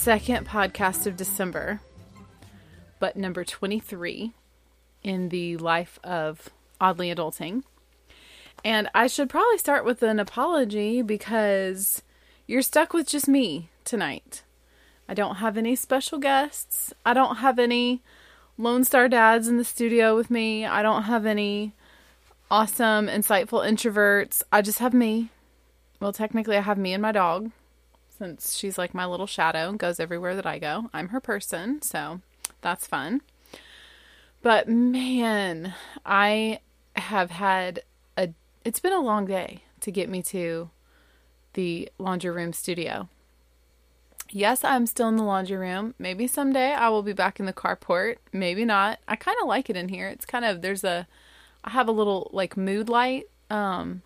Second podcast of December, but number 23 in the life of Oddly Adulting. And I should probably start with an apology because you're stuck with just me tonight. I don't have any special guests. I don't have any Lone Star dads in the studio with me. I don't have any awesome, insightful introverts. I just have me. Well, technically, I have me and my dog since she's like my little shadow and goes everywhere that I go. I'm her person, so that's fun. But man, I have had a it's been a long day to get me to the laundry room studio. Yes, I'm still in the laundry room. Maybe someday I will be back in the carport. Maybe not. I kind of like it in here. It's kind of there's a I have a little like mood light um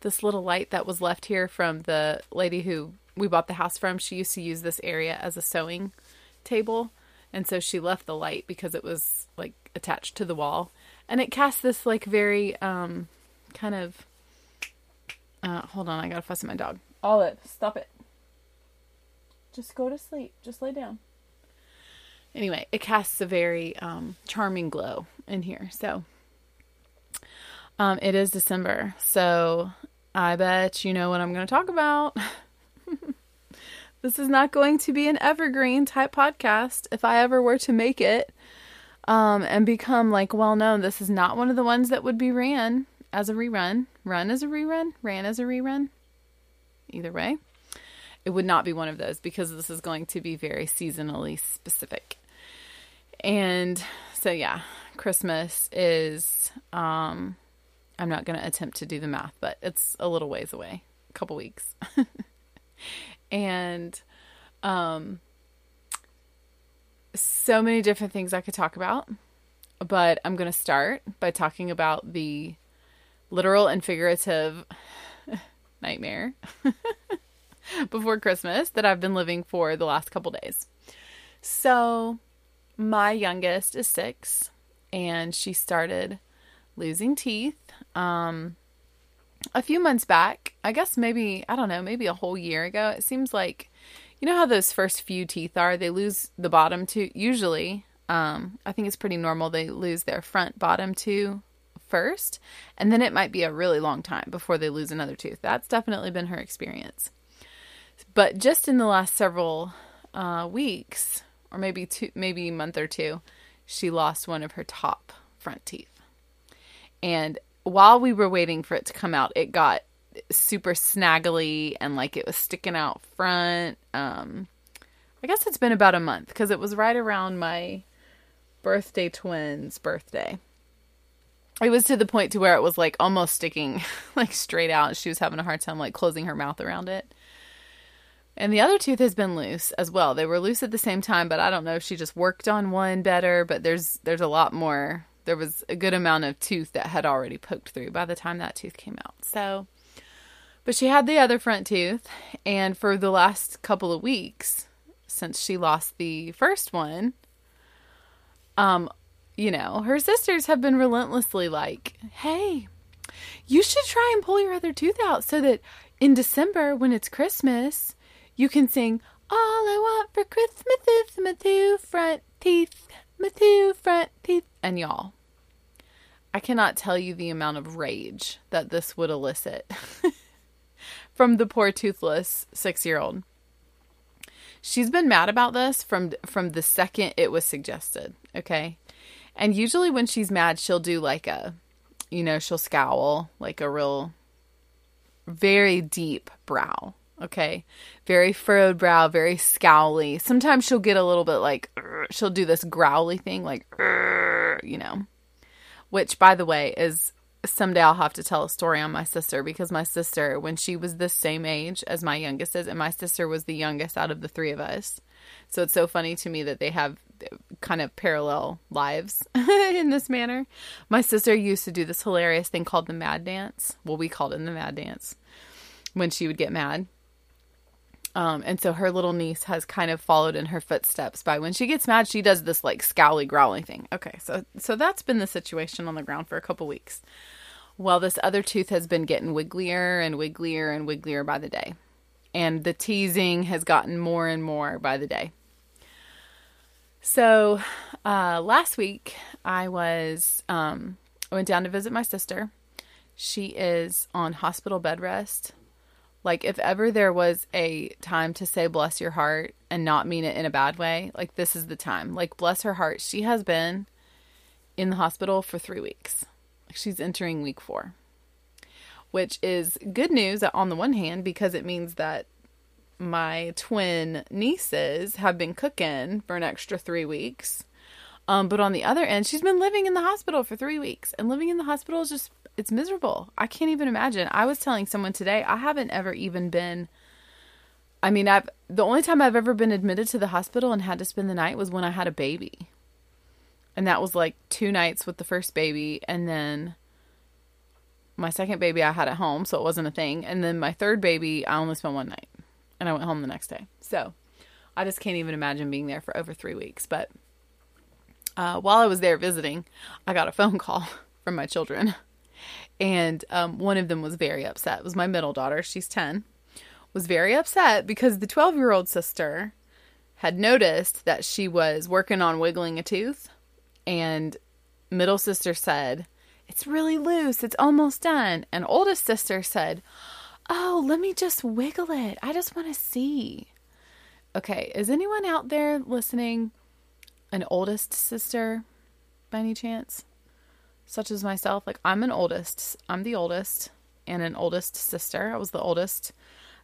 this little light that was left here from the lady who we bought the house from. She used to use this area as a sewing table. And so she left the light because it was like attached to the wall. And it cast this like very um kind of uh hold on, I gotta fuss at my dog. Olive, stop it. Just go to sleep. Just lay down. Anyway, it casts a very um charming glow in here. So um, it is December, so I bet you know what I'm going to talk about. this is not going to be an evergreen type podcast if I ever were to make it um, and become like well known. This is not one of the ones that would be ran as a rerun, run as a rerun, ran as a rerun. Either way, it would not be one of those because this is going to be very seasonally specific. And so, yeah, Christmas is. Um, I'm not going to attempt to do the math, but it's a little ways away, a couple weeks. and um so many different things I could talk about, but I'm going to start by talking about the literal and figurative nightmare before Christmas that I've been living for the last couple days. So, my youngest is 6 and she started losing teeth um, a few months back. I guess maybe, I don't know, maybe a whole year ago. It seems like, you know how those first few teeth are? They lose the bottom two, usually. Um, I think it's pretty normal. They lose their front bottom two first, and then it might be a really long time before they lose another tooth. That's definitely been her experience. But just in the last several uh, weeks, or maybe two, maybe month or two, she lost one of her top front teeth. And while we were waiting for it to come out, it got super snaggly and like it was sticking out front. Um, I guess it's been about a month because it was right around my birthday twin's birthday. It was to the point to where it was like almost sticking like straight out. She was having a hard time like closing her mouth around it. And the other tooth has been loose as well. They were loose at the same time, but I don't know if she just worked on one better, but there's there's a lot more there was a good amount of tooth that had already poked through by the time that tooth came out. So, but she had the other front tooth, and for the last couple of weeks, since she lost the first one, um, you know, her sisters have been relentlessly like, hey, you should try and pull your other tooth out so that in December, when it's Christmas, you can sing, All I want for Christmas is my two front teeth, my two front teeth. And y'all, I cannot tell you the amount of rage that this would elicit from the poor toothless 6-year-old. She's been mad about this from from the second it was suggested, okay? And usually when she's mad, she'll do like a you know, she'll scowl, like a real very deep brow, okay? Very furrowed brow, very scowly. Sometimes she'll get a little bit like she'll do this growly thing like you know which by the way is someday I'll have to tell a story on my sister because my sister, when she was the same age as my youngest is, and my sister was the youngest out of the three of us. So it's so funny to me that they have kind of parallel lives in this manner. My sister used to do this hilarious thing called the mad dance. Well, we called it the mad dance when she would get mad. Um, and so her little niece has kind of followed in her footsteps by when she gets mad, she does this like scowly, growly thing. Okay, so so that's been the situation on the ground for a couple weeks. Well, this other tooth has been getting wigglier and wigglier and wigglier by the day. and the teasing has gotten more and more by the day. So, uh, last week I was um, I went down to visit my sister. She is on hospital bed rest. Like if ever there was a time to say bless your heart and not mean it in a bad way, like this is the time. Like bless her heart, she has been in the hospital for 3 weeks. She's entering week 4. Which is good news on the one hand because it means that my twin nieces have been cooking for an extra three weeks. Um, but on the other end, she's been living in the hospital for three weeks, and living in the hospital is just it's miserable. I can't even imagine. I was telling someone today I haven't ever even been. I mean, I've the only time I've ever been admitted to the hospital and had to spend the night was when I had a baby, and that was like two nights with the first baby, and then my second baby I had at home, so it wasn't a thing, and then my third baby I only spent one night and I went home the next day. So I just can't even imagine being there for over three weeks. But uh, while I was there visiting, I got a phone call from my children. And um, one of them was very upset. It was my middle daughter. She's 10. Was very upset because the 12 year old sister had noticed that she was working on wiggling a tooth. And middle sister said, It's really loose. It's almost done. And oldest sister said, Oh, let me just wiggle it. I just want to see. Okay, is anyone out there listening an oldest sister by any chance? Such as myself. Like, I'm an oldest. I'm the oldest and an oldest sister. I was the oldest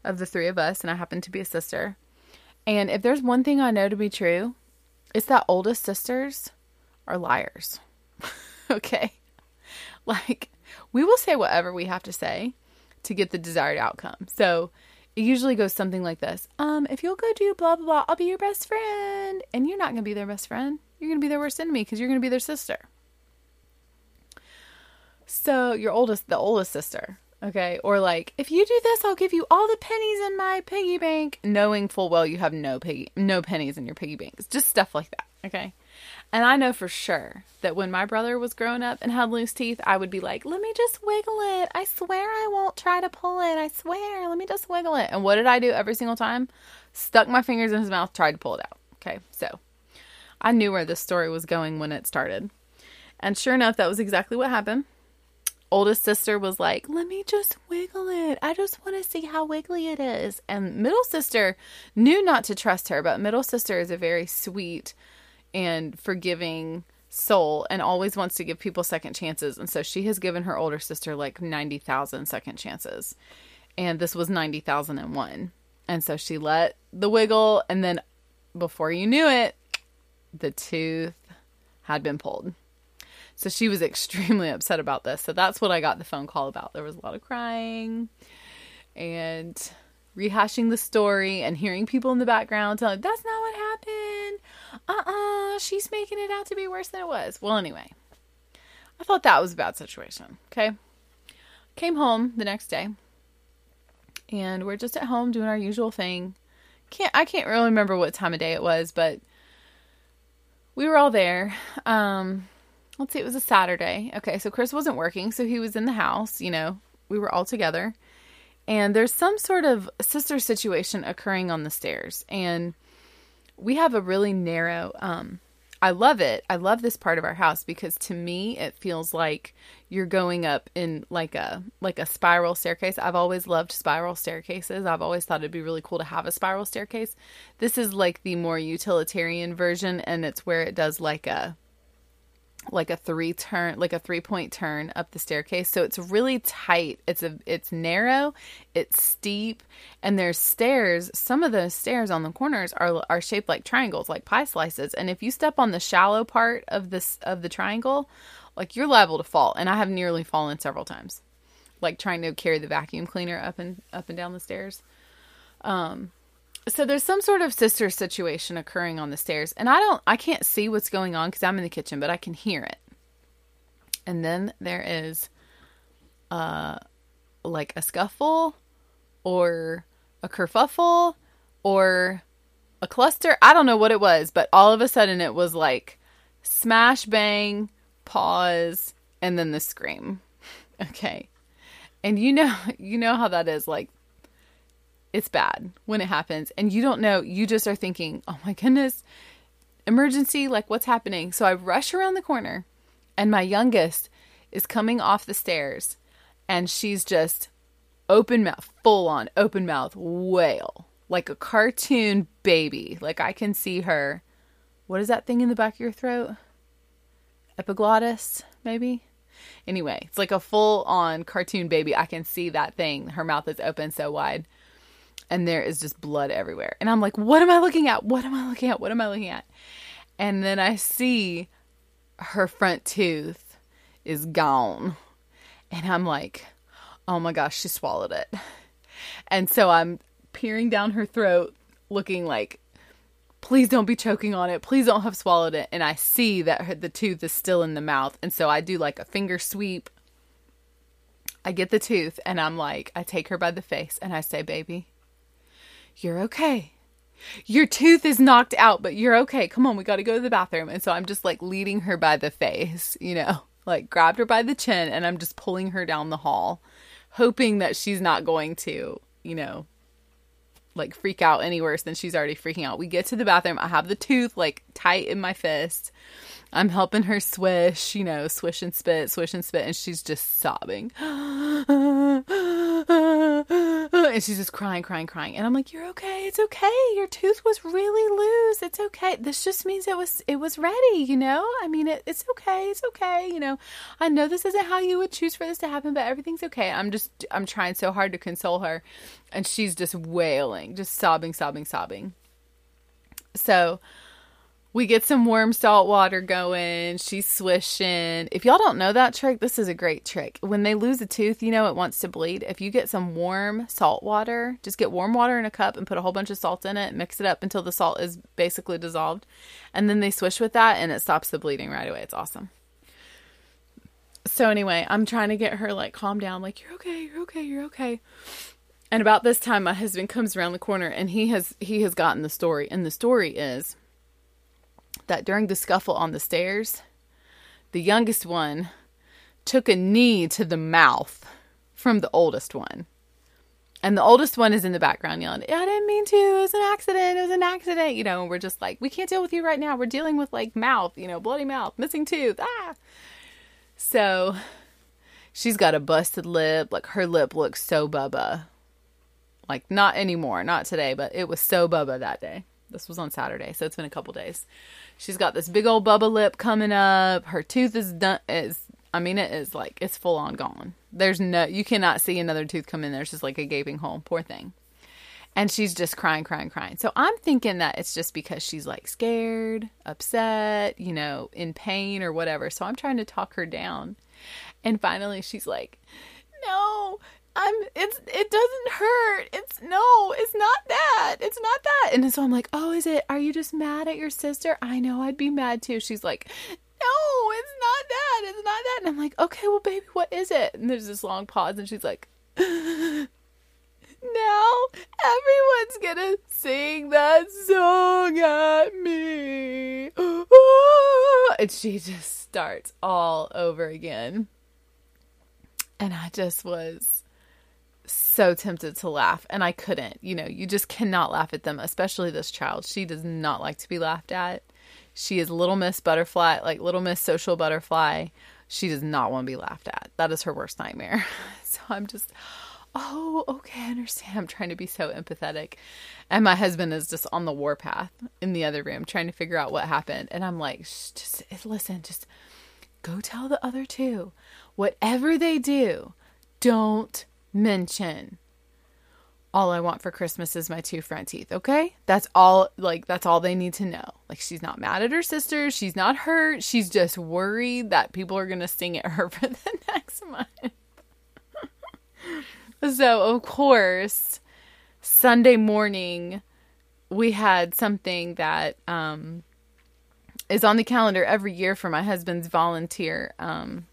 of the three of us, and I happen to be a sister. And if there's one thing I know to be true, it's that oldest sisters are liars. okay? Like, we will say whatever we have to say to get the desired outcome. So it usually goes something like this Um, if you'll go do blah, blah, blah, I'll be your best friend. And you're not going to be their best friend. You're going to be their worst enemy because you're going to be their sister. So your oldest, the oldest sister, okay? Or like, if you do this, I'll give you all the pennies in my piggy bank, knowing full well you have no piggy, no pennies in your piggy bank. Just stuff like that, okay? And I know for sure that when my brother was growing up and had loose teeth, I would be like, let me just wiggle it. I swear I won't try to pull it. I swear. Let me just wiggle it. And what did I do every single time? Stuck my fingers in his mouth, tried to pull it out. Okay, so I knew where this story was going when it started. And sure enough, that was exactly what happened. Oldest sister was like, let me just wiggle it. I just want to see how wiggly it is. And middle sister knew not to trust her, but middle sister is a very sweet, and forgiving soul and always wants to give people second chances. And so she has given her older sister like 90,000 second chances. And this was 90,001. And so she let the wiggle. And then before you knew it, the tooth had been pulled. So she was extremely upset about this. So that's what I got the phone call about. There was a lot of crying and rehashing the story and hearing people in the background telling, that's not what happened. Uh uh-uh, uh, she's making it out to be worse than it was. Well, anyway, I thought that was a bad situation. Okay. Came home the next day and we're just at home doing our usual thing. Can't I can't really remember what time of day it was, but we were all there. Um let's see, it was a Saturday. Okay, so Chris wasn't working, so he was in the house, you know. We were all together and there's some sort of sister situation occurring on the stairs and we have a really narrow um I love it. I love this part of our house because to me it feels like you're going up in like a like a spiral staircase. I've always loved spiral staircases. I've always thought it'd be really cool to have a spiral staircase. This is like the more utilitarian version and it's where it does like a like a three turn like a three point turn up the staircase. So it's really tight. It's a it's narrow it's steep and there's stairs some of those stairs on the corners are are shaped like triangles like pie slices. And if you step on the shallow part of this of the triangle like you're liable to fall. And i have nearly fallen several times like trying to carry the vacuum cleaner up and up and down the stairs. Um so there's some sort of sister situation occurring on the stairs and i don't i can't see what's going on because i'm in the kitchen but i can hear it. And then there is uh like a scuffle or a kerfuffle or a cluster. I don't know what it was but all of a sudden it was like smash bang pause and then the scream. Okay. And you know you know how that is like it's bad when it happens. And you don't know, you just are thinking, oh my goodness, emergency, like what's happening? So I rush around the corner, and my youngest is coming off the stairs, and she's just open mouth, full on open mouth wail, like a cartoon baby. Like I can see her. What is that thing in the back of your throat? Epiglottis, maybe? Anyway, it's like a full on cartoon baby. I can see that thing. Her mouth is open so wide. And there is just blood everywhere. And I'm like, what am I looking at? What am I looking at? What am I looking at? And then I see her front tooth is gone. And I'm like, oh my gosh, she swallowed it. And so I'm peering down her throat, looking like, please don't be choking on it. Please don't have swallowed it. And I see that her, the tooth is still in the mouth. And so I do like a finger sweep. I get the tooth and I'm like, I take her by the face and I say, baby, you're okay. Your tooth is knocked out, but you're okay. Come on, we got to go to the bathroom. And so I'm just like leading her by the face, you know, like grabbed her by the chin and I'm just pulling her down the hall, hoping that she's not going to, you know, like freak out any worse than she's already freaking out. We get to the bathroom. I have the tooth like tight in my fist. I'm helping her swish, you know, swish and spit, swish and spit, and she's just sobbing. and she's just crying, crying, crying. And I'm like, "You're okay. It's okay. Your tooth was really loose. It's okay. This just means it was it was ready, you know? I mean, it, it's okay. It's okay, you know. I know this isn't how you would choose for this to happen, but everything's okay." I'm just I'm trying so hard to console her, and she's just wailing, just sobbing, sobbing, sobbing. So, we get some warm salt water going. She's swishing. If y'all don't know that trick, this is a great trick. When they lose a tooth, you know it wants to bleed. If you get some warm salt water, just get warm water in a cup and put a whole bunch of salt in it, mix it up until the salt is basically dissolved. And then they swish with that and it stops the bleeding right away. It's awesome. So anyway, I'm trying to get her like calm down, like, you're okay, you're okay, you're okay. And about this time my husband comes around the corner and he has he has gotten the story. And the story is that during the scuffle on the stairs, the youngest one took a knee to the mouth from the oldest one. And the oldest one is in the background yelling, I didn't mean to. It was an accident. It was an accident. You know, and we're just like, we can't deal with you right now. We're dealing with like mouth, you know, bloody mouth, missing tooth. Ah. So she's got a busted lip. Like her lip looks so bubba. Like not anymore, not today, but it was so bubba that day. This was on Saturday, so it's been a couple days. She's got this big old bubble lip coming up. Her tooth is done. Is I mean, it is like it's full on gone. There's no, you cannot see another tooth come in. There's just like a gaping hole. Poor thing. And she's just crying, crying, crying. So I'm thinking that it's just because she's like scared, upset, you know, in pain or whatever. So I'm trying to talk her down. And finally she's like, no, I'm it's it doesn't hurt. It's no, it's not that. It's not that. And so I'm like, "Oh, is it? Are you just mad at your sister?" I know I'd be mad too. She's like, "No, it's not that. It's not that." And I'm like, "Okay, well, baby, what is it?" And there's this long pause and she's like, "Now everyone's to sing that song at me." And she just starts all over again. And I just was so tempted to laugh and I couldn't. You know, you just cannot laugh at them, especially this child. She does not like to be laughed at. She is Little Miss Butterfly, like Little Miss Social Butterfly. She does not want to be laughed at. That is her worst nightmare. So I'm just, oh, okay, I understand. I'm trying to be so empathetic. And my husband is just on the warpath in the other room trying to figure out what happened. And I'm like, just eh, listen, just go tell the other two. Whatever they do, don't mention all I want for Christmas is my two front teeth, okay? That's all like that's all they need to know. Like she's not mad at her sister, she's not hurt, she's just worried that people are going to sing at her for the next month. so, of course, Sunday morning we had something that um is on the calendar every year for my husband's volunteer um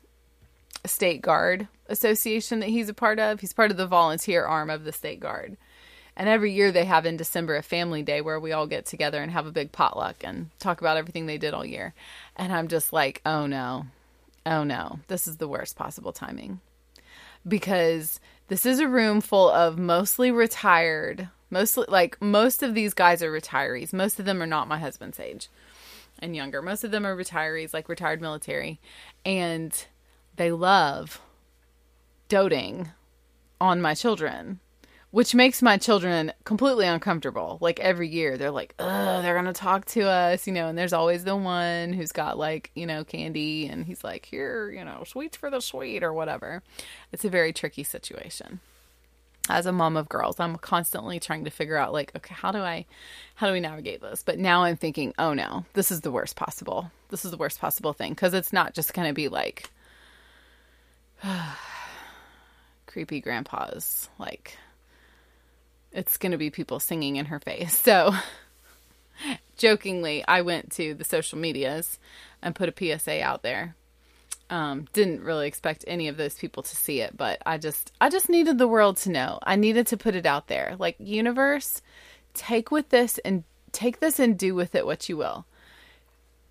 state guard association that he's a part of. He's part of the volunteer arm of the state guard. And every year they have in December a family day where we all get together and have a big potluck and talk about everything they did all year. And I'm just like, oh no, oh no, this is the worst possible timing. because this is a room full of mostly retired, mostly like most of these guys are retirees. Most of them are not my husband's age and younger. Most of them are retirees, like retired military, and they love doting on my children which makes my children completely uncomfortable. Like every year, they're like, "Oh, they're gonna talk to us," you know. And there's always the one who's got like, you know, candy, and he's like, "Here, you know, sweets for the sweet" or whatever. It's a very tricky situation. As a mom of girls, I'm constantly trying to figure out like, okay, how do I, how do we navigate this? But now I'm thinking, oh no, this is the worst possible. This is the worst possible thing because it's not just gonna be like. creepy grandpas like it's going to be people singing in her face. So, jokingly, I went to the social medias and put a PSA out there. Um, didn't really expect any of those people to see it, but I just I just needed the world to know. I needed to put it out there. Like universe, take with this and take this and do with it what you will.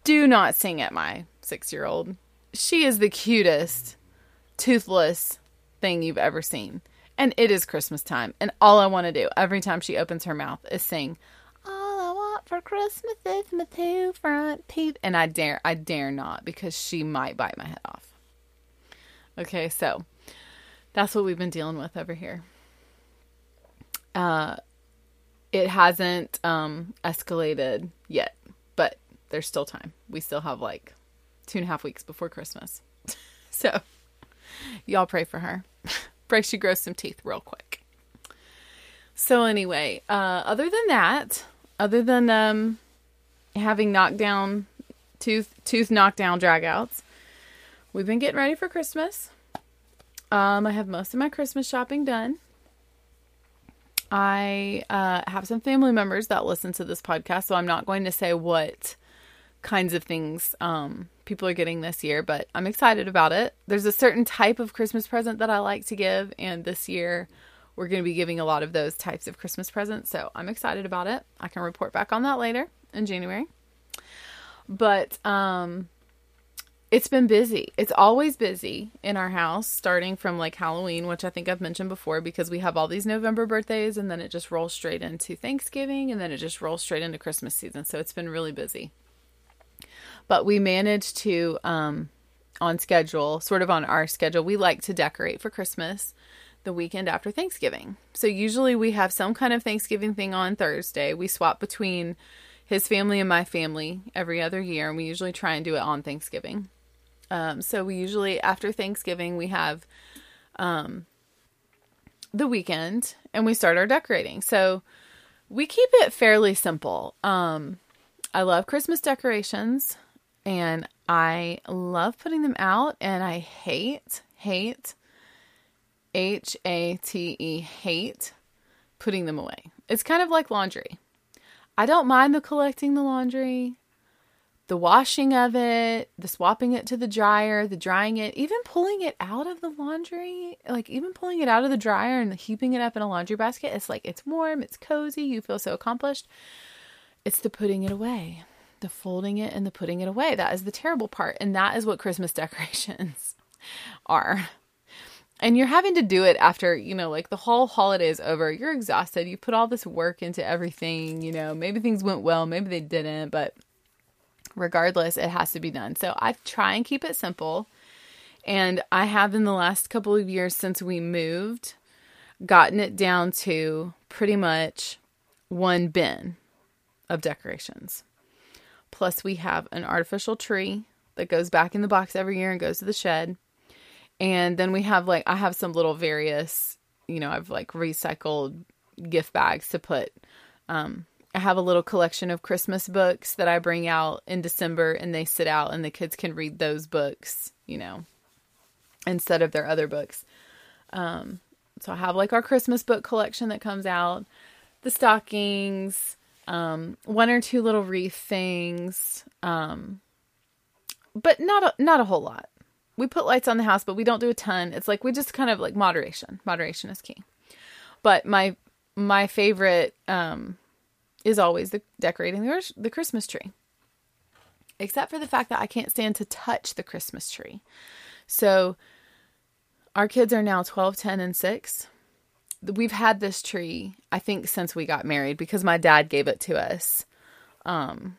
Do not sing at my 6-year-old. She is the cutest toothless thing you've ever seen. And it is Christmas time. And all I want to do every time she opens her mouth is sing, All I want for Christmas is my two front teeth. And I dare, I dare not because she might bite my head off. Okay, so that's what we've been dealing with over here. Uh, it hasn't um, escalated yet, but there's still time. We still have like two and a half weeks before Christmas. so y'all pray for her. Pray she grows some teeth real quick. So anyway, uh, other than that, other than um, having knockdown tooth tooth knockdown dragouts, we've been getting ready for Christmas. Um, I have most of my Christmas shopping done. I uh, have some family members that listen to this podcast, so I'm not going to say what kinds of things um, people are getting this year, but I'm excited about it. There's a certain type of Christmas present that I like to give, and this year we're going to be giving a lot of those types of Christmas presents, so I'm excited about it. I can report back on that later in January. But um it's been busy. It's always busy in our house, starting from like Halloween, which I think I've mentioned before, because we have all these November birthdays, and then it just rolls straight into Thanksgiving, and then it just rolls straight into Christmas season. So it's been really busy but we managed to um, on schedule, sort of on our schedule. We like to decorate for Christmas the weekend after Thanksgiving. So usually we have some kind of Thanksgiving thing on Thursday. We swap between his family and my family every other year, and we usually try and do it on Thanksgiving. Um, so we usually after Thanksgiving we have um, the weekend and we start our decorating. So we keep it fairly simple. Um, I love Christmas decorations and I love putting them out and I hate hate H A T E hate putting them away. It's kind of like laundry. I don't mind the collecting the laundry, the washing of it, the swapping it to the dryer, the drying it, even pulling it out of the laundry, like even pulling it out of the dryer and heaping it up in a laundry basket. It's like it's warm, it's cozy, you feel so accomplished. It's the putting it away the folding it and the putting it away. That is the terrible part. And that is what Christmas decorations are. And you're having to do it after, you know, like the whole holiday is over. You're exhausted. You put all this work into everything, you know, maybe things went well, maybe they didn't, but regardless, it has to be done. So I try and keep it simple. And I have in the last couple of years since we moved gotten it down to pretty much one bin of decorations. Plus, we have an artificial tree that goes back in the box every year and goes to the shed. And then we have like, I have some little various, you know, I've like recycled gift bags to put. Um, I have a little collection of Christmas books that I bring out in December and they sit out and the kids can read those books, you know, instead of their other books. Um, so I have like our Christmas book collection that comes out, the stockings, um, one or two little wreath things, um, but not a, not a whole lot. We put lights on the house, but we don't do a ton. It's like we just kind of like moderation. Moderation is key. But my my favorite um, is always the decorating the, the Christmas tree. Except for the fact that I can't stand to touch the Christmas tree. So our kids are now 12, 10, and 6. We've had this tree, I think, since we got married because my dad gave it to us um,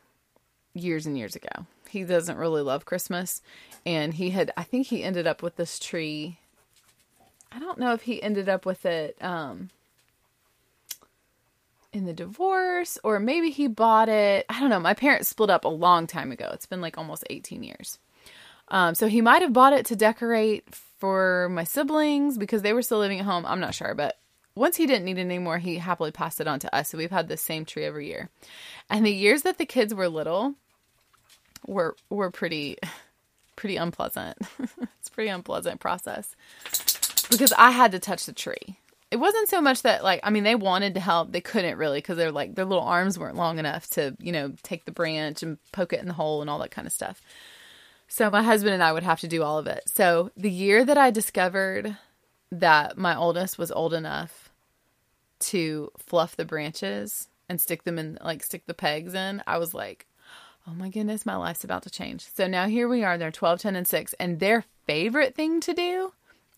years and years ago. He doesn't really love Christmas. And he had, I think he ended up with this tree. I don't know if he ended up with it um, in the divorce or maybe he bought it. I don't know. My parents split up a long time ago. It's been like almost 18 years. Um, so he might have bought it to decorate for my siblings because they were still living at home. I'm not sure, but once he didn't need it anymore, he happily passed it on to us. So we've had the same tree every year. And the years that the kids were little were were pretty pretty unpleasant. it's pretty unpleasant process because I had to touch the tree. It wasn't so much that like I mean they wanted to help, they couldn't really because they're like their little arms weren't long enough to you know take the branch and poke it in the hole and all that kind of stuff. So my husband and I would have to do all of it. So the year that I discovered that my oldest was old enough to fluff the branches and stick them in like stick the pegs in, I was like, "Oh my goodness, my life's about to change." So now here we are, they're 12, 10 and 6 and their favorite thing to do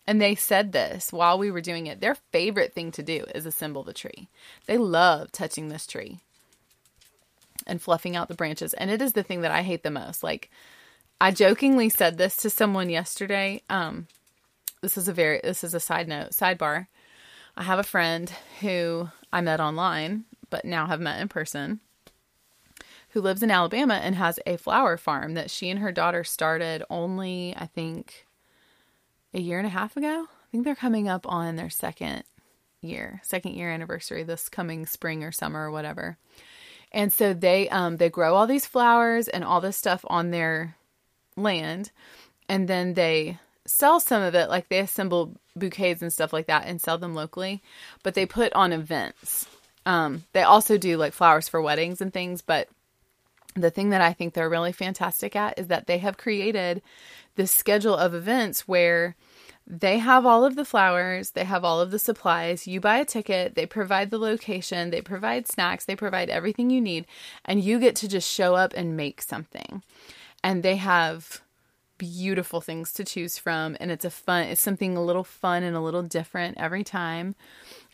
and they said this while we were doing it. Their favorite thing to do is assemble the tree. They love touching this tree and fluffing out the branches. And it is the thing that I hate the most. Like I jokingly said this to someone yesterday. Um, this is a very this is a side note sidebar. I have a friend who I met online, but now have met in person, who lives in Alabama and has a flower farm that she and her daughter started only, I think, a year and a half ago. I think they're coming up on their second year, second year anniversary this coming spring or summer or whatever. And so they um they grow all these flowers and all this stuff on their land and then they sell some of it like they assemble bouquets and stuff like that and sell them locally but they put on events um, they also do like flowers for weddings and things but the thing that i think they're really fantastic at is that they have created this schedule of events where they have all of the flowers, they have all of the supplies. You buy a ticket, they provide the location, they provide snacks, they provide everything you need, and you get to just show up and make something and they have beautiful things to choose from and it's a fun it's something a little fun and a little different every time.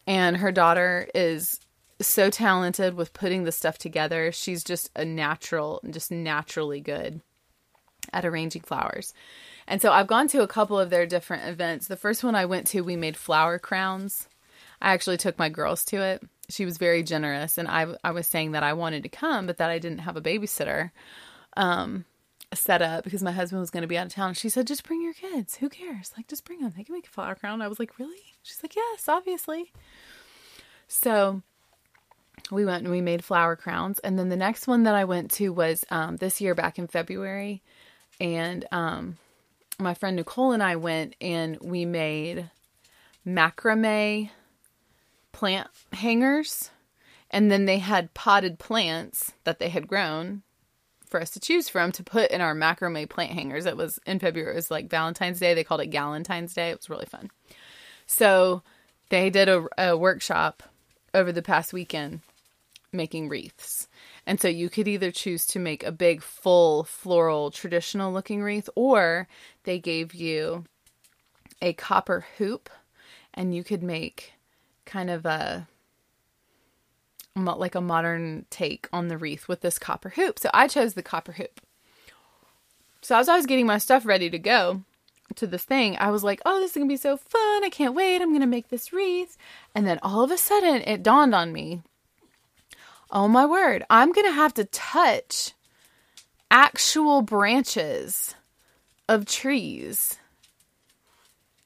And her daughter is so talented with putting the stuff together. She's just a natural just naturally good at arranging flowers. And so i've gone to a couple of their different events. The first one i went to we made flower crowns. I actually took my girls to it. She was very generous and i, I was saying that i wanted to come but that i didn't have a babysitter. Um, set up because my husband was going to be out of town. She said, just bring your kids. Who cares? Like, just bring them. They can make a flower crown. I was like, really? She's like, yes, obviously. So we went and we made flower crowns. And then the next one that I went to was um, this year back in February. And um, my friend Nicole and I went and we made macrame plant hangers. And then they had potted plants that they had grown for us to choose from to put in our macrame plant hangers. It was in February. It was like Valentine's Day. They called it Galentine's Day. It was really fun. So they did a, a workshop over the past weekend making wreaths. And so you could either choose to make a big, full, floral, traditional looking wreath, or they gave you a copper hoop and you could make kind of a like a modern take on the wreath with this copper hoop. So I chose the copper hoop. So as I was getting my stuff ready to go to this thing, I was like, oh, this is going to be so fun. I can't wait. I'm going to make this wreath. And then all of a sudden it dawned on me oh my word, I'm going to have to touch actual branches of trees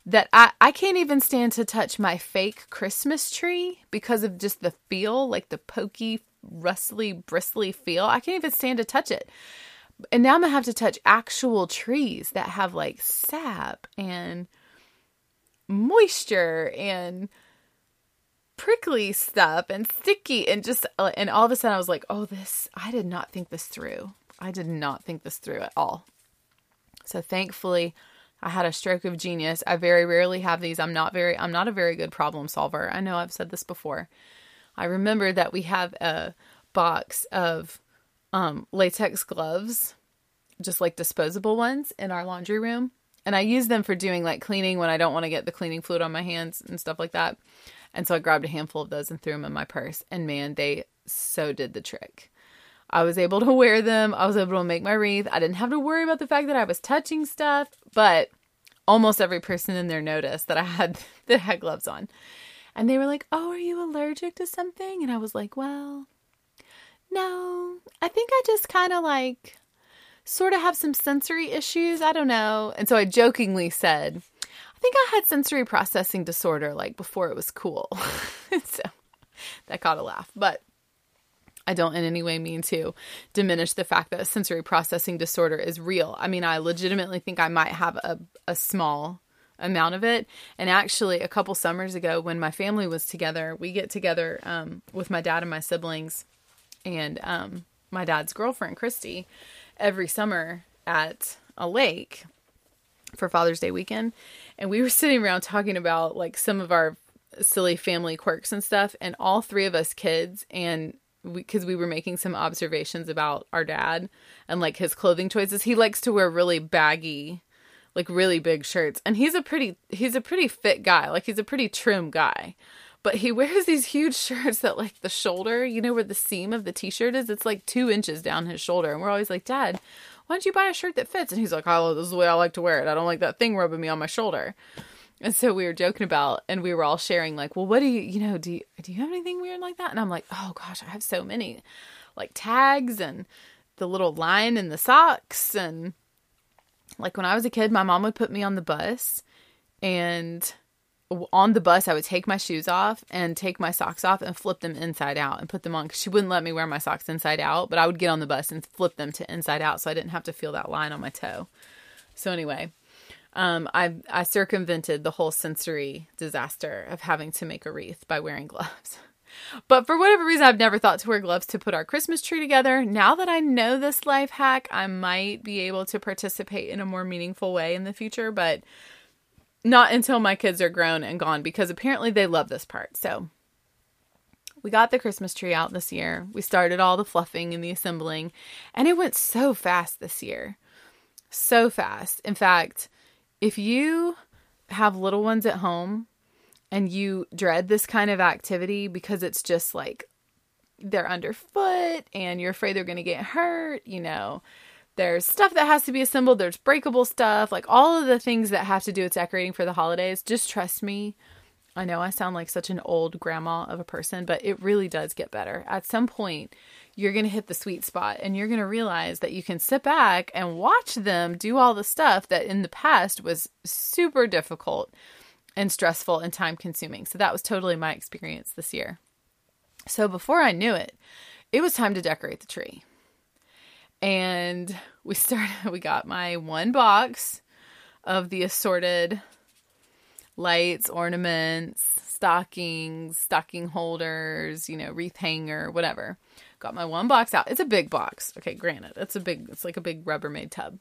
that I, I can't even stand to touch my fake Christmas tree because of just the feel, like the pokey, rustly, bristly feel. I can't even stand to touch it. And now I'm gonna have to touch actual trees that have like sap and moisture and prickly stuff and sticky and just uh, and all of a sudden I was like, "Oh, this I did not think this through. I did not think this through at all." So thankfully, I had a stroke of genius. I very rarely have these. I'm not very I'm not a very good problem solver. I know I've said this before. I remember that we have a box of um, latex gloves, just like disposable ones in our laundry room. And I use them for doing like cleaning when I don't want to get the cleaning fluid on my hands and stuff like that. And so I grabbed a handful of those and threw them in my purse. And man, they so did the trick. I was able to wear them. I was able to make my wreath. I didn't have to worry about the fact that I was touching stuff, but almost every person in there noticed that I had the had gloves on. And they were like, "Oh, are you allergic to something?" And I was like, "Well, no. I think I just kind of like sort of have some sensory issues. I don't know." And so I jokingly said, "I think I had sensory processing disorder like before it was cool." so that got a laugh. But I don't in any way mean to diminish the fact that sensory processing disorder is real. I mean, I legitimately think I might have a, a small amount of it. And actually, a couple summers ago, when my family was together, we get together um, with my dad and my siblings and um, my dad's girlfriend, Christy, every summer at a lake for Father's Day weekend. And we were sitting around talking about like some of our silly family quirks and stuff. And all three of us kids and because we, we, were making some observations about our dad and like his clothing choices. He likes to wear really baggy, like really big shirts, and he's a pretty he's a pretty fit guy. Like he's a pretty trim guy, but he wears these huge shirts that like the shoulder, you know, where the seam of the t-shirt is, it's like two inches down his shoulder, and we're always like, Dad, why don't you buy a shirt that fits? And he's like, Oh, this is the way I like to wear it. I don't like that thing rubbing me on my shoulder. And so we were joking about, and we were all sharing, like, well, what do you, you know, do you, do you have anything weird like that? And I'm like, oh gosh, I have so many, like tags and the little line in the socks. And like when I was a kid, my mom would put me on the bus, and on the bus, I would take my shoes off and take my socks off and flip them inside out and put them on because she wouldn't let me wear my socks inside out. But I would get on the bus and flip them to inside out so I didn't have to feel that line on my toe. So, anyway, um, I I circumvented the whole sensory disaster of having to make a wreath by wearing gloves. But for whatever reason, I've never thought to wear gloves to put our Christmas tree together. Now that I know this life hack, I might be able to participate in a more meaningful way in the future, but not until my kids are grown and gone because apparently they love this part. So we got the Christmas tree out this year. We started all the fluffing and the assembling, and it went so fast this year. So fast. In fact, if you have little ones at home and you dread this kind of activity because it's just like they're underfoot and you're afraid they're going to get hurt, you know, there's stuff that has to be assembled, there's breakable stuff, like all of the things that have to do with decorating for the holidays. Just trust me. I know I sound like such an old grandma of a person, but it really does get better. At some point, you're going to hit the sweet spot and you're going to realize that you can sit back and watch them do all the stuff that in the past was super difficult and stressful and time consuming. So that was totally my experience this year. So before I knew it, it was time to decorate the tree. And we started, we got my one box of the assorted lights, ornaments, stockings, stocking holders, you know, wreath hanger, whatever. Got my one box out. It's a big box. Okay, granted, it's a big. It's like a big Rubbermaid tub.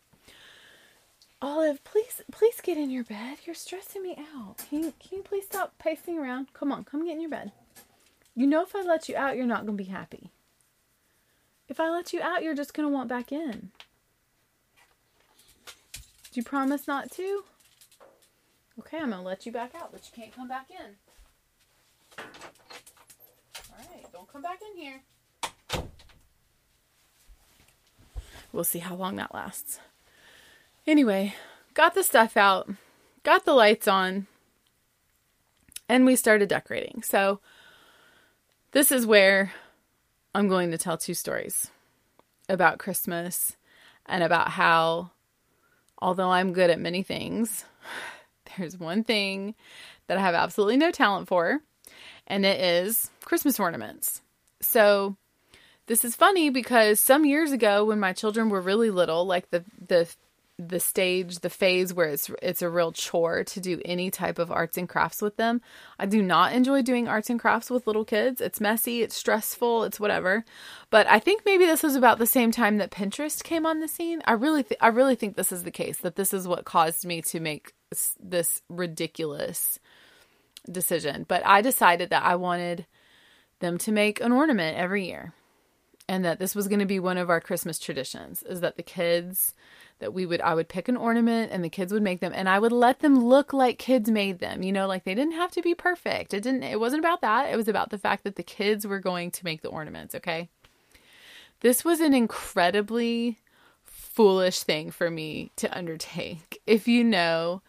Olive, please, please get in your bed. You're stressing me out. Can you, can you please stop pacing around? Come on, come get in your bed. You know, if I let you out, you're not gonna be happy. If I let you out, you're just gonna want back in. Do you promise not to? Okay, I'm gonna let you back out, but you can't come back in. All right, don't come back in here. We'll see how long that lasts. Anyway, got the stuff out, got the lights on, and we started decorating. So, this is where I'm going to tell two stories about Christmas and about how, although I'm good at many things, there's one thing that I have absolutely no talent for, and it is Christmas ornaments. So, this is funny because some years ago when my children were really little, like the the the stage, the phase where it's it's a real chore to do any type of arts and crafts with them. I do not enjoy doing arts and crafts with little kids. It's messy, it's stressful, it's whatever. But I think maybe this was about the same time that Pinterest came on the scene. I really th- I really think this is the case that this is what caused me to make this ridiculous decision. But I decided that I wanted them to make an ornament every year and that this was going to be one of our Christmas traditions is that the kids that we would I would pick an ornament and the kids would make them and I would let them look like kids made them. You know, like they didn't have to be perfect. It didn't it wasn't about that. It was about the fact that the kids were going to make the ornaments, okay? This was an incredibly foolish thing for me to undertake. If you know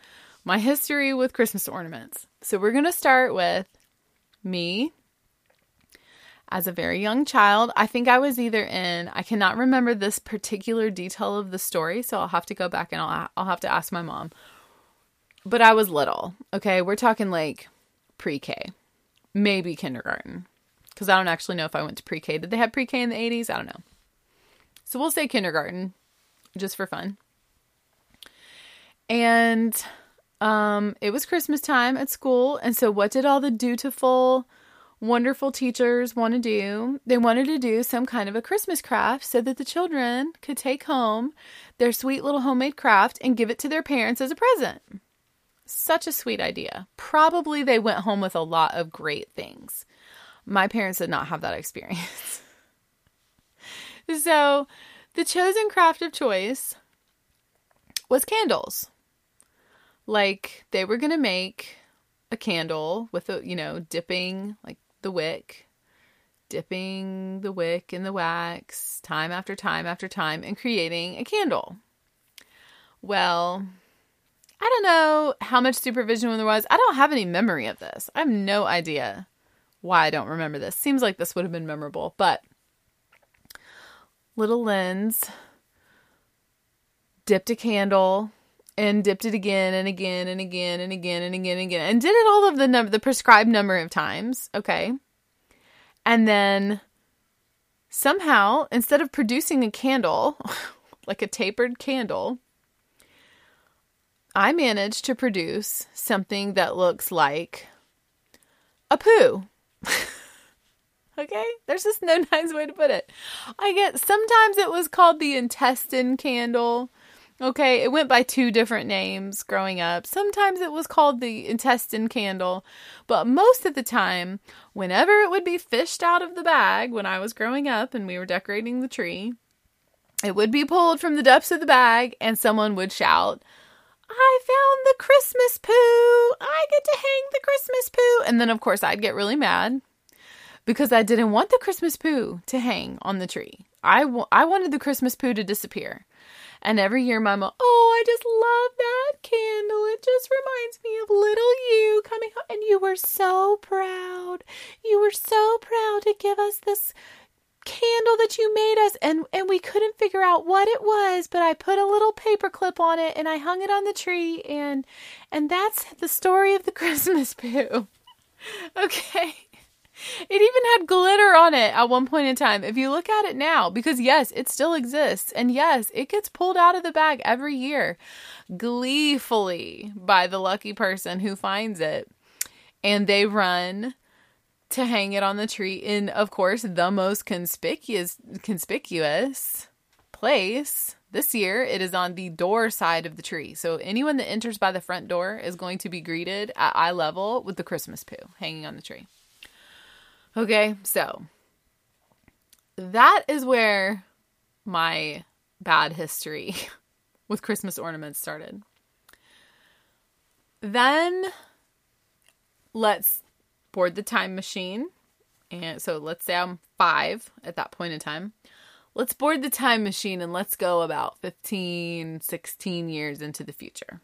my history with Christmas ornaments. So we're going to start with me as a very young child. I think I was either in, I cannot remember this particular detail of the story, so I'll have to go back and I'll, I'll have to ask my mom. But I was little, okay? We're talking like pre K, maybe kindergarten, because I don't actually know if I went to pre K. Did they have pre K in the 80s? I don't know. So we'll say kindergarten just for fun. And um, it was Christmas time at school. And so, what did all the dutiful, wonderful teachers want to do? They wanted to do some kind of a Christmas craft so that the children could take home their sweet little homemade craft and give it to their parents as a present. Such a sweet idea. Probably they went home with a lot of great things. My parents did not have that experience. so, the chosen craft of choice was candles. Like they were going to make a candle with a, you know, dipping like the wick, dipping the wick in the wax time after time after time and creating a candle. Well, I don't know how much supervision there was. I don't have any memory of this. I have no idea why I don't remember this. Seems like this would have been memorable, but little lens dipped a candle and dipped it again and again and again and again and again and again and did it all of the number the prescribed number of times okay and then somehow instead of producing a candle like a tapered candle i managed to produce something that looks like a poo Okay? There's just no nice way to put it. I get sometimes it was called the intestine candle. Okay, it went by two different names growing up. Sometimes it was called the intestine candle, but most of the time, whenever it would be fished out of the bag when I was growing up and we were decorating the tree, it would be pulled from the depths of the bag and someone would shout, I found the Christmas poo! I get to hang the Christmas poo! And then, of course, I'd get really mad because I didn't want the Christmas poo to hang on the tree. I, w- I wanted the Christmas poo to disappear. And every year, Mama, oh, I just love that candle. It just reminds me of little you coming home. And you were so proud. You were so proud to give us this candle that you made us and and we couldn't figure out what it was but i put a little paper clip on it and i hung it on the tree and and that's the story of the christmas poo okay it even had glitter on it at one point in time. If you look at it now, because yes, it still exists. And yes, it gets pulled out of the bag every year gleefully by the lucky person who finds it. And they run to hang it on the tree in, of course, the most conspicuous conspicuous place. This year, it is on the door side of the tree. So anyone that enters by the front door is going to be greeted at eye level with the Christmas poo hanging on the tree. Okay, so that is where my bad history with Christmas ornaments started. Then let's board the time machine. And so let's say I'm five at that point in time. Let's board the time machine and let's go about 15, 16 years into the future.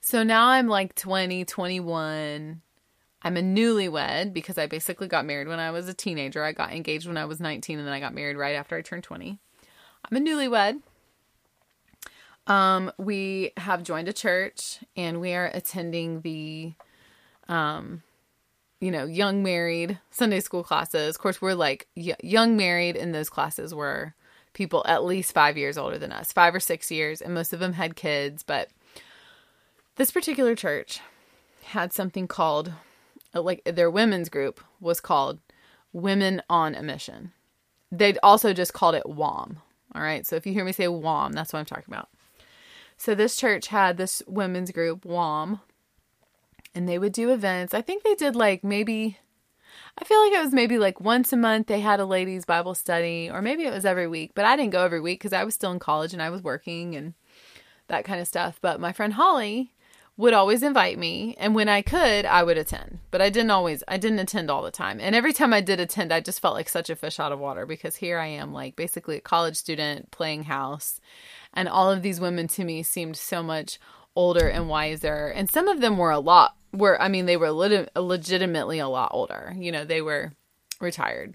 So now I'm like 20, 21, I'm a newlywed because I basically got married when I was a teenager. I got engaged when I was 19 and then I got married right after I turned 20. I'm a newlywed. Um, we have joined a church and we are attending the um you know, young married Sunday school classes. Of course, we're like young married in those classes were people at least 5 years older than us, 5 or 6 years, and most of them had kids, but this particular church had something called Uh, like their women's group was called Women on a Mission. They'd also just called it WOM. All right. So if you hear me say WOM, that's what I'm talking about. So this church had this women's group, WOM, and they would do events. I think they did like maybe I feel like it was maybe like once a month they had a ladies' Bible study, or maybe it was every week, but I didn't go every week because I was still in college and I was working and that kind of stuff. But my friend Holly would always invite me, and when I could, I would attend. But I didn't always, I didn't attend all the time. And every time I did attend, I just felt like such a fish out of water because here I am, like basically a college student playing house, and all of these women to me seemed so much older and wiser, and some of them were a lot were I mean they were lit- legitimately a lot older. You know, they were retired.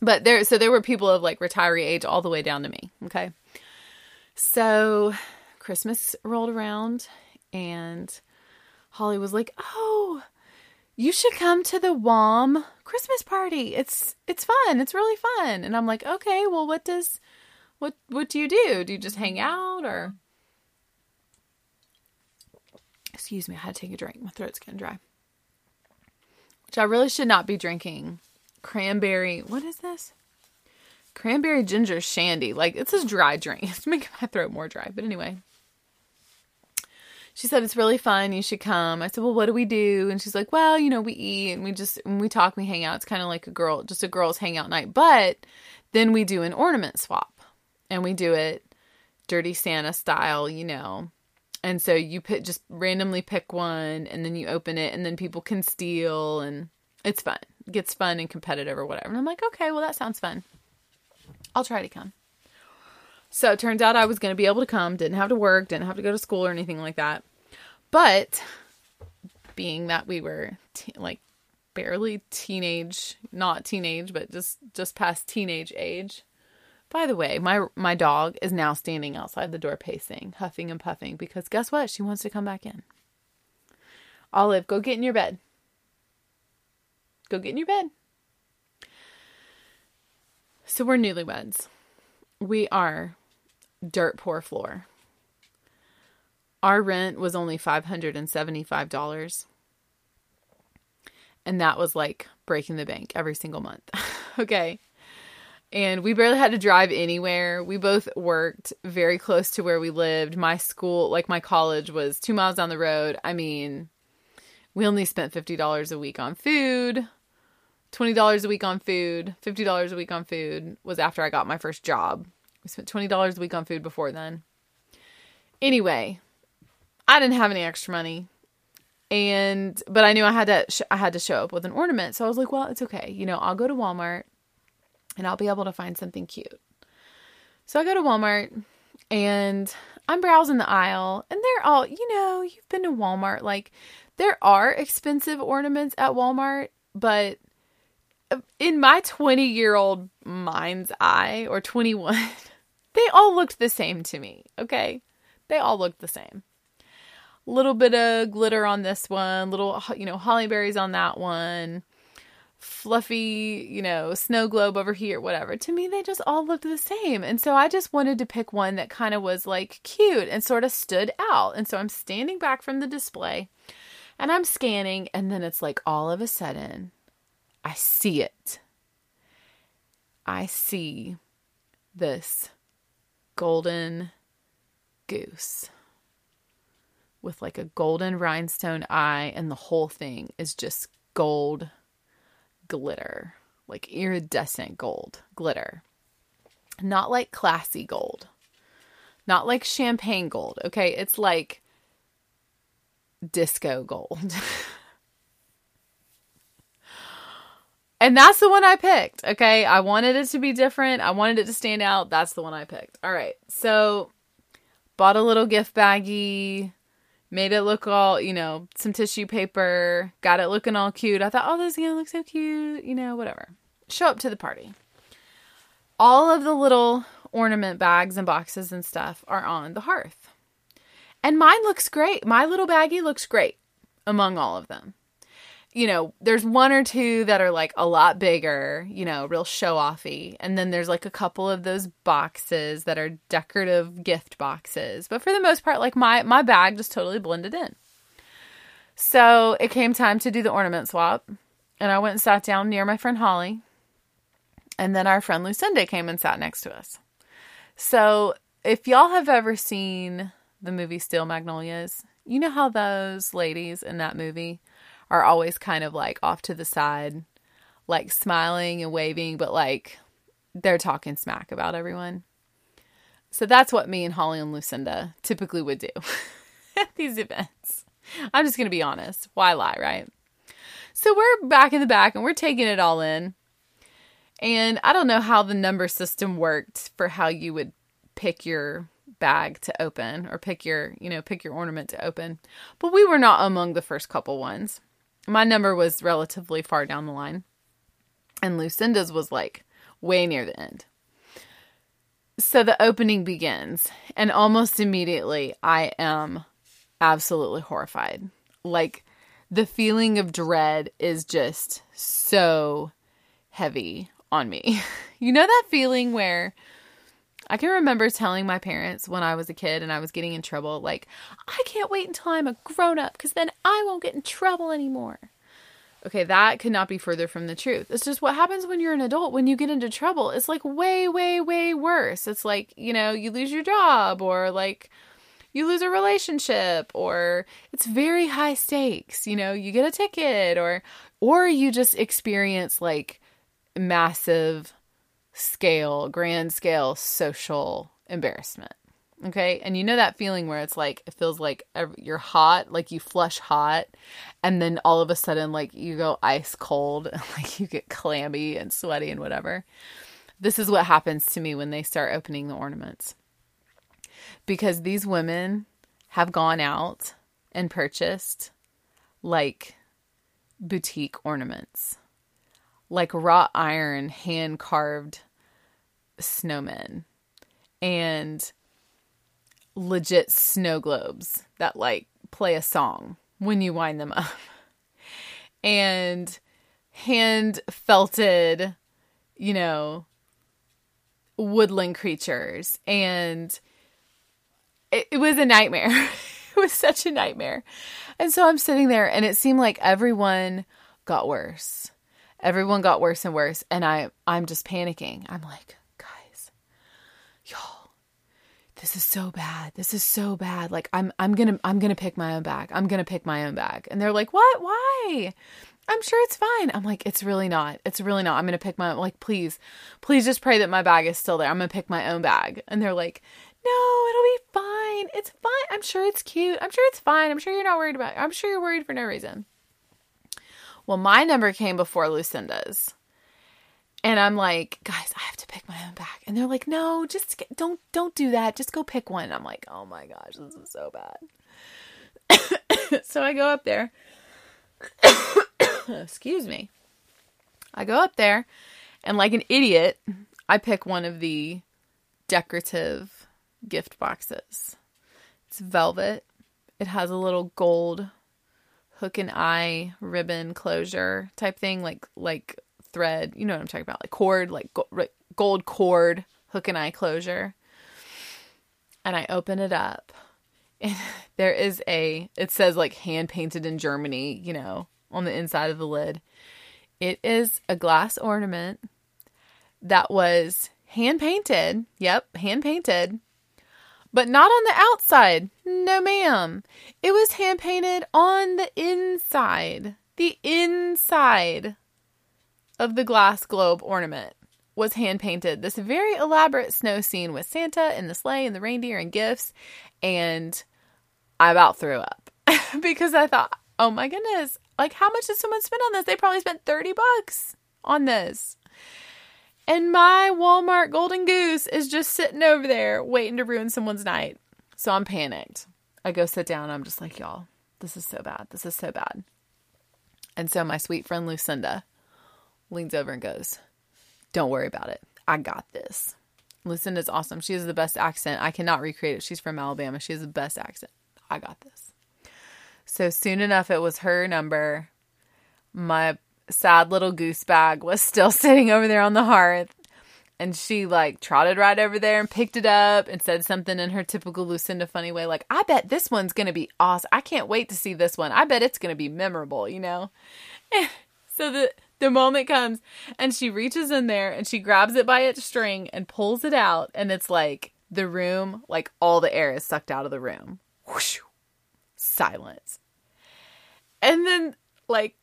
But there so there were people of like retiree age all the way down to me, okay? So Christmas rolled around and Holly was like, "Oh, you should come to the WOM Christmas party. It's it's fun. It's really fun." And I'm like, "Okay, well what does what what do you do? Do you just hang out or Excuse me, I had to take a drink. My throat's getting dry. Which I really should not be drinking. Cranberry. What is this? Cranberry ginger shandy. Like, it's a dry drink. It's making my throat more dry. But anyway. She said, it's really fun. You should come. I said, well, what do we do? And she's like, well, you know, we eat and we just, when we talk, we hang out. It's kind of like a girl, just a girls' hangout night. But then we do an ornament swap and we do it dirty Santa style, you know. And so you put just randomly pick one and then you open it and then people can steal and it's fun. It gets fun and competitive or whatever. And I'm like, okay, well that sounds fun. I'll try to come. So it turns out I was going to be able to come, didn't have to work, didn't have to go to school or anything like that. But being that we were like barely teenage, not teenage, but just just past teenage age, by the way, my my dog is now standing outside the door pacing, huffing and puffing because guess what? She wants to come back in. Olive, go get in your bed. Go get in your bed. So we're newlyweds. We are dirt poor floor. Our rent was only $575. And that was like breaking the bank every single month. okay and we barely had to drive anywhere. We both worked very close to where we lived. My school, like my college, was two miles down the road. I mean, we only spent $50 a week on food, $20 a week on food, $50 a week on food was after I got my first job. We spent $20 a week on food before then. Anyway, I didn't have any extra money. And but I knew I had to sh- I had to show up with an ornament. So I was like, well, it's okay. You know, I'll go to Walmart and I'll be able to find something cute. So I go to Walmart and I'm browsing the aisle, and they're all, you know, you've been to Walmart. Like, there are expensive ornaments at Walmart, but in my 20 year old mind's eye, or 21, they all looked the same to me, okay? They all looked the same. Little bit of glitter on this one, little, you know, holly berries on that one fluffy, you know, snow globe over here, whatever. To me, they just all looked the same. And so I just wanted to pick one that kind of was like cute and sort of stood out. And so I'm standing back from the display and I'm scanning, and then it's like all of a sudden, I see it. I see this golden goose with like a golden rhinestone eye, and the whole thing is just gold glitter, like iridescent gold glitter. Not like classy gold. Not like champagne gold, okay? It's like disco gold. and that's the one I picked, okay? I wanted it to be different. I wanted it to stand out. That's the one I picked. All right. So, bought a little gift baggie made it look all, you know, some tissue paper, got it looking all cute. I thought, oh, this is gonna look so cute, you know, whatever. Show up to the party. All of the little ornament bags and boxes and stuff are on the hearth. And mine looks great. My little baggie looks great among all of them you know, there's one or two that are like a lot bigger, you know, real show offy. And then there's like a couple of those boxes that are decorative gift boxes. But for the most part, like my my bag just totally blended in. So it came time to do the ornament swap. And I went and sat down near my friend Holly. And then our friend Lucinda came and sat next to us. So if y'all have ever seen the movie Steel Magnolias, you know how those ladies in that movie are always kind of like off to the side. like smiling and waving, but like they're talking smack about everyone. So that's what me and Holly and Lucinda typically would do at these events. I'm just going to be honest. Why lie, right? So we're back in the back and we're taking it all in. And I don't know how the number system worked for how you would pick your bag to open or pick your, you know, pick your ornament to open. But we were not among the first couple ones. My number was relatively far down the line. And Lucinda's was like way near the end. So the opening begins, and almost immediately I am absolutely horrified. Like the feeling of dread is just so heavy on me. you know that feeling where I can remember telling my parents when I was a kid and I was getting in trouble, like, I can't wait until I'm a grown up because then I won't get in trouble anymore. Okay, that could not be further from the truth. It's just what happens when you're an adult. When you get into trouble, it's like way, way, way worse. It's like, you know, you lose your job or like you lose a relationship or it's very high stakes. You know, you get a ticket or, or you just experience like massive scale, grand scale social embarrassment. Okay. And you know that feeling where it's like, it feels like you're hot, like you flush hot, and then all of a sudden, like you go ice cold, like you get clammy and sweaty and whatever. This is what happens to me when they start opening the ornaments. Because these women have gone out and purchased like boutique ornaments, like wrought iron, hand carved snowmen. And legit snow globes that like play a song when you wind them up. and hand felted, you know, woodland creatures. And it, it was a nightmare. it was such a nightmare. And so I'm sitting there and it seemed like everyone got worse. Everyone got worse and worse. And I I'm just panicking. I'm like, guys, y'all this is so bad. This is so bad. Like I'm I'm going to I'm going to pick my own bag. I'm going to pick my own bag. And they're like, "What? Why?" I'm sure it's fine. I'm like, "It's really not. It's really not. I'm going to pick my like please. Please just pray that my bag is still there. I'm going to pick my own bag." And they're like, "No, it'll be fine. It's fine. I'm sure it's cute. I'm sure it's fine. I'm sure you're not worried about it. I'm sure you're worried for no reason." Well, my number came before Lucinda's. And I'm like, guys, I have to pick my own back. And they're like, no, just get, don't don't do that. Just go pick one. I'm like, oh my gosh, this is so bad. so I go up there. Excuse me. I go up there, and like an idiot, I pick one of the decorative gift boxes. It's velvet. It has a little gold hook and eye ribbon closure type thing, like like thread. You know what I'm talking about, like cord, like gold cord, hook and eye closure. And I open it up, and there is a. It says like hand painted in Germany, you know, on the inside of the lid. It is a glass ornament that was hand painted. Yep, hand painted. But not on the outside. No, ma'am. It was hand painted on the inside. The inside of the glass globe ornament was hand painted. This very elaborate snow scene with Santa and the sleigh and the reindeer and gifts. And I about threw up because I thought, oh my goodness, like how much did someone spend on this? They probably spent 30 bucks on this. And my Walmart golden goose is just sitting over there waiting to ruin someone's night. So I'm panicked. I go sit down. I'm just like, y'all, this is so bad. This is so bad. And so my sweet friend Lucinda, leans over and goes, Don't worry about it. I got this. Lucinda's awesome. She has the best accent. I cannot recreate it. She's from Alabama. She has the best accent. I got this. So soon enough, it was her number. My sad little goose bag was still sitting over there on the hearth. And she like trotted right over there and picked it up and said something in her typical Lucinda funny way, like, I bet this one's to be awesome. I can't wait to see this one. I bet it's to be memorable, you know? so the the moment comes and she reaches in there and she grabs it by its string and pulls it out and it's like the room like all the air is sucked out of the room Whoosh, silence and then like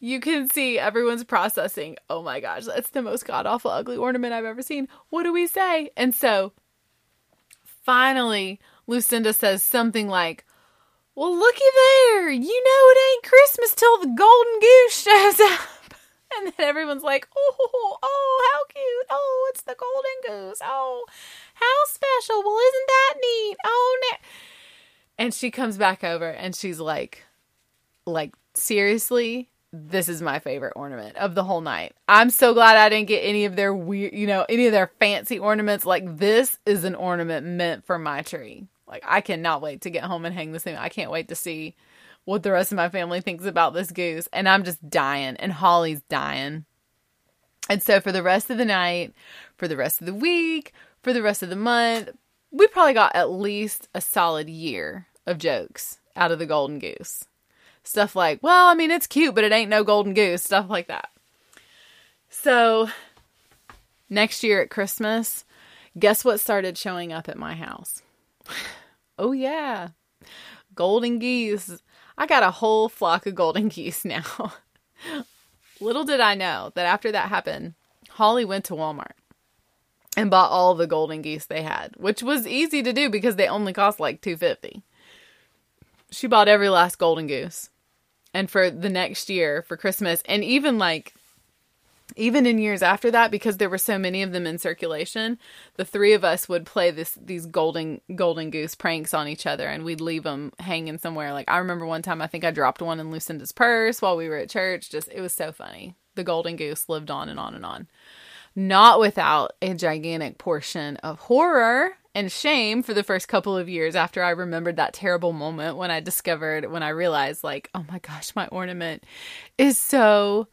you can see everyone's processing, oh my gosh, that's the most god awful ugly ornament I've ever seen. What do we say? And so finally, Lucinda says something like, Well, looky there. You know it ain't Christmas till the golden goose shows up. And then everyone's like, Oh, oh, how cute. Oh, it's the golden goose. Oh, how special. Well, isn't that neat? Oh, and she comes back over and she's like, like, seriously, this is my favorite ornament of the whole night. I'm so glad I didn't get any of their weird, you know, any of their fancy ornaments. Like this is an ornament meant for my tree. Like I cannot wait to get home and hang this thing. I can't wait to see what the rest of my family thinks about this goose. And I'm just dying and Holly's dying. And so for the rest of the night, for the rest of the week, for the rest of the month, we probably got at least a solid year of jokes out of the golden goose. Stuff like, well, I mean, it's cute, but it ain't no golden goose. Stuff like that. So, next year at Christmas, guess what started showing up at my house? oh, yeah. Golden geese. I got a whole flock of golden geese now. Little did I know that after that happened, Holly went to Walmart and bought all the golden geese they had, which was easy to do because they only cost like 250. She bought every last golden goose and for the next year for Christmas. And even like even in years after that because there were so many of them in circulation the three of us would play this these golden golden goose pranks on each other and we'd leave them hanging somewhere. Like i remember one time i think i dropped one in lucinda's purse while we were at church. Just it was so funny. The golden goose lived on and on and on. Not without a gigantic portion of horror and shame for the first couple of years after I remembered that terrible moment when I discovered, when I realized, like, oh my gosh, my ornament is so,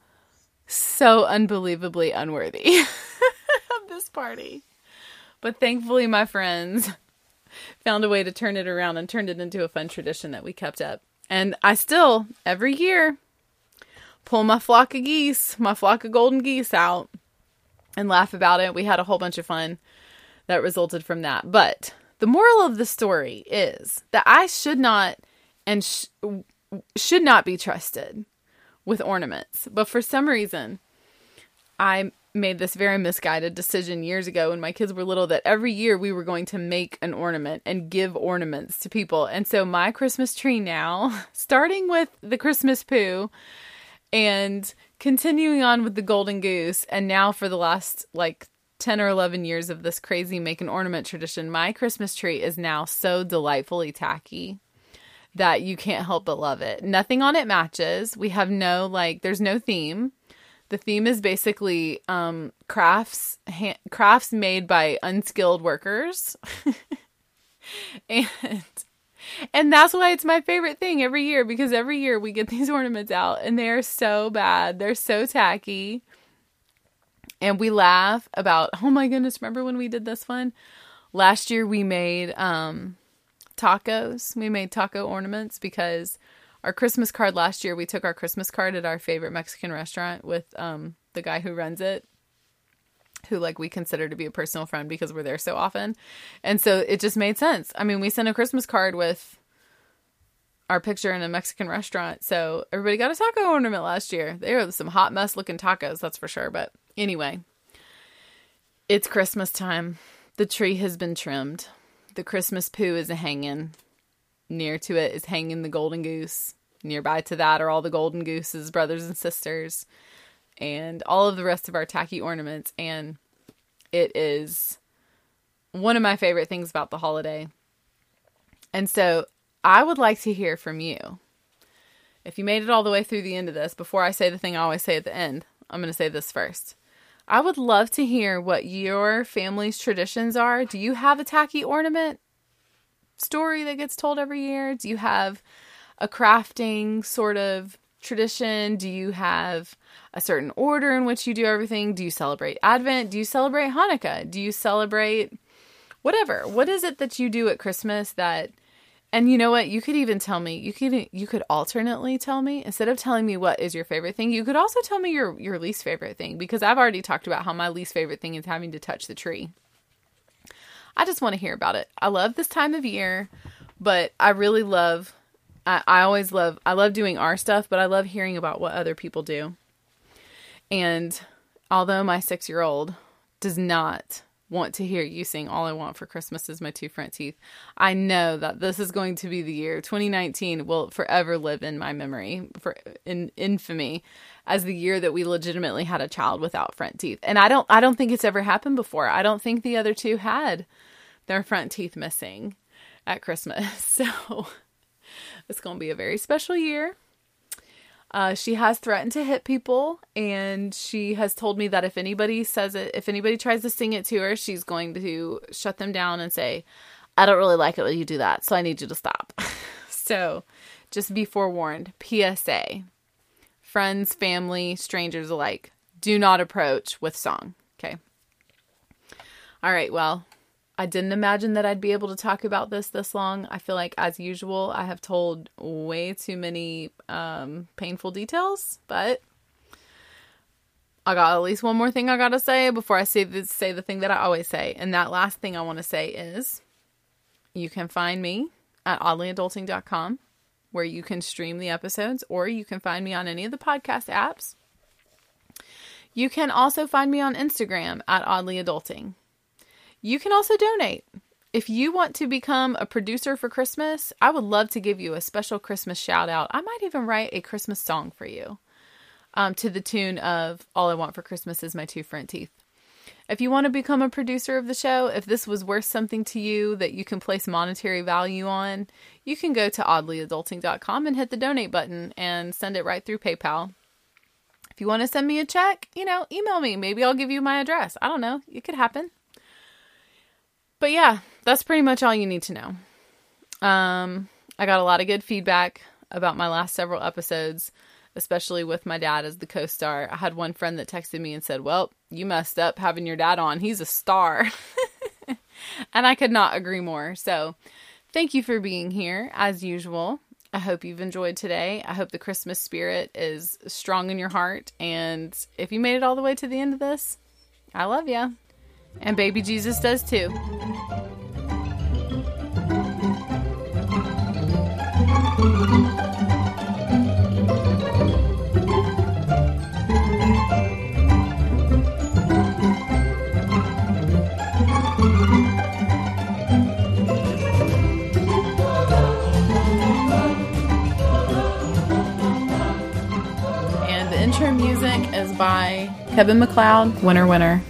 so unbelievably unworthy of this party. But thankfully, my friends found a way to turn it around and turned it into a fun tradition that we kept up. And I still, every year, pull my flock of geese, my flock of golden geese out and laugh about it. We had a whole bunch of fun that resulted from that. But the moral of the story is that I should not and sh- should not be trusted with ornaments. But for some reason, I made this very misguided decision years ago when my kids were little that every year we were going to make an ornament and give ornaments to people. And so my Christmas tree now, starting with the Christmas poo and continuing on with the golden goose and now for the last like 10 or 11 years of this crazy make an ornament tradition, my Christmas tree is now so delightfully tacky that you can't help but love it. Nothing on it matches. We have no, like, there's no theme. The theme is basically um, crafts ha- crafts made by unskilled workers. and and that's why it's my favorite thing every year because every year we get these ornaments out and they're so bad. They're so tacky and we laugh about oh my goodness remember when we did this one last year we made um tacos we made taco ornaments because our christmas card last year we took our christmas card at our favorite mexican restaurant with um the guy who runs it who like we consider to be a personal friend because we're there so often and so it just made sense i mean we sent a christmas card with our picture in a Mexican restaurant. So everybody got a taco ornament last year. They were some hot mess looking tacos, that's for sure. But Anyway, it's Christmas time. The tree has been trimmed. The Christmas poo is hanging. Near to it is hanging the golden goose. Nearby to that are all the golden gooses, brothers and sisters, and all of the rest of our tacky ornaments. And it is one of my favorite things about the holiday. And so I would like to hear from you. If you made it all the way through the end of this, before I say the thing I always say at the end, I'm going to say this first. I would love to hear what your family's traditions are. Do you have a tacky ornament story that gets told every year? Do you have a crafting sort of tradition? Do you have a certain order in which you do everything? Do you celebrate Advent? Do you celebrate Hanukkah? Do you celebrate whatever? What is it that you do at Christmas that and you know what? You could even tell me. You could you could alternately tell me instead of telling me what is your favorite thing. You could also tell me your your least favorite thing because I've already talked about how my least favorite thing is having to touch the tree. I just want to hear about it. I love this time of year, but I really love I, I always love I love doing our stuff, but I love hearing about what other people do. And although my six year old does not want to hear you sing All I Want for Christmas is My Two Front Teeth, I know that this is going to be the year 2019 will forever live in my memory for in infamy as the year that we legitimately had a child without front teeth. And I don't I don't think it's ever happened before. I don't think the other two had their front teeth missing at Christmas. So it's going to be a very special year. Uh, she has threatened to hit people, and she has told me that if anybody says it, if anybody tries to sing it to her, she's going to shut them down and say, I don't really like it when you do that, so I need you to stop. so just be forewarned. PSA friends, family, strangers alike, do not approach with song. Okay. All right, well, I didn't imagine that I'd be able to talk about this this long. I feel like, as usual, I have told way too many um, painful details, but I got at least one more thing I gotta say before I say the, say the thing that I always say. And that last thing I want to say is you can find me at oddlyadulting.com where you can stream the episodes, or you can find me on any of the podcast apps. You can also find me on Instagram at oddlyadulting. You can also donate. If you want to become a producer for Christmas, I would love to give you a special Christmas shout out. I might even write a Christmas song for you um, to the tune of All I Want for Christmas is My Two Front Teeth. If you want to become a producer of the show, if this was worth something to you that you can place monetary value on, you can go to oddlyadulting.com and hit the donate button and send it right through PayPal. If you want to send me a check, you know, email me. Maybe I'll give you my address. I don't know. It could happen. But yeah, that's pretty much all you need to know. Um, I got a lot of good feedback about my last several episodes, especially with my dad as the co star. I had one friend that texted me and said, Well, you messed up having your dad on. He's a star. and I could not agree more. So thank you for being here as usual. I hope you've enjoyed today. I hope the Christmas spirit is strong in your heart. And if you made it all the way to the end of this, I love you. And baby Jesus does too. And the intro music is by Kevin MacLeod, Winner Winner.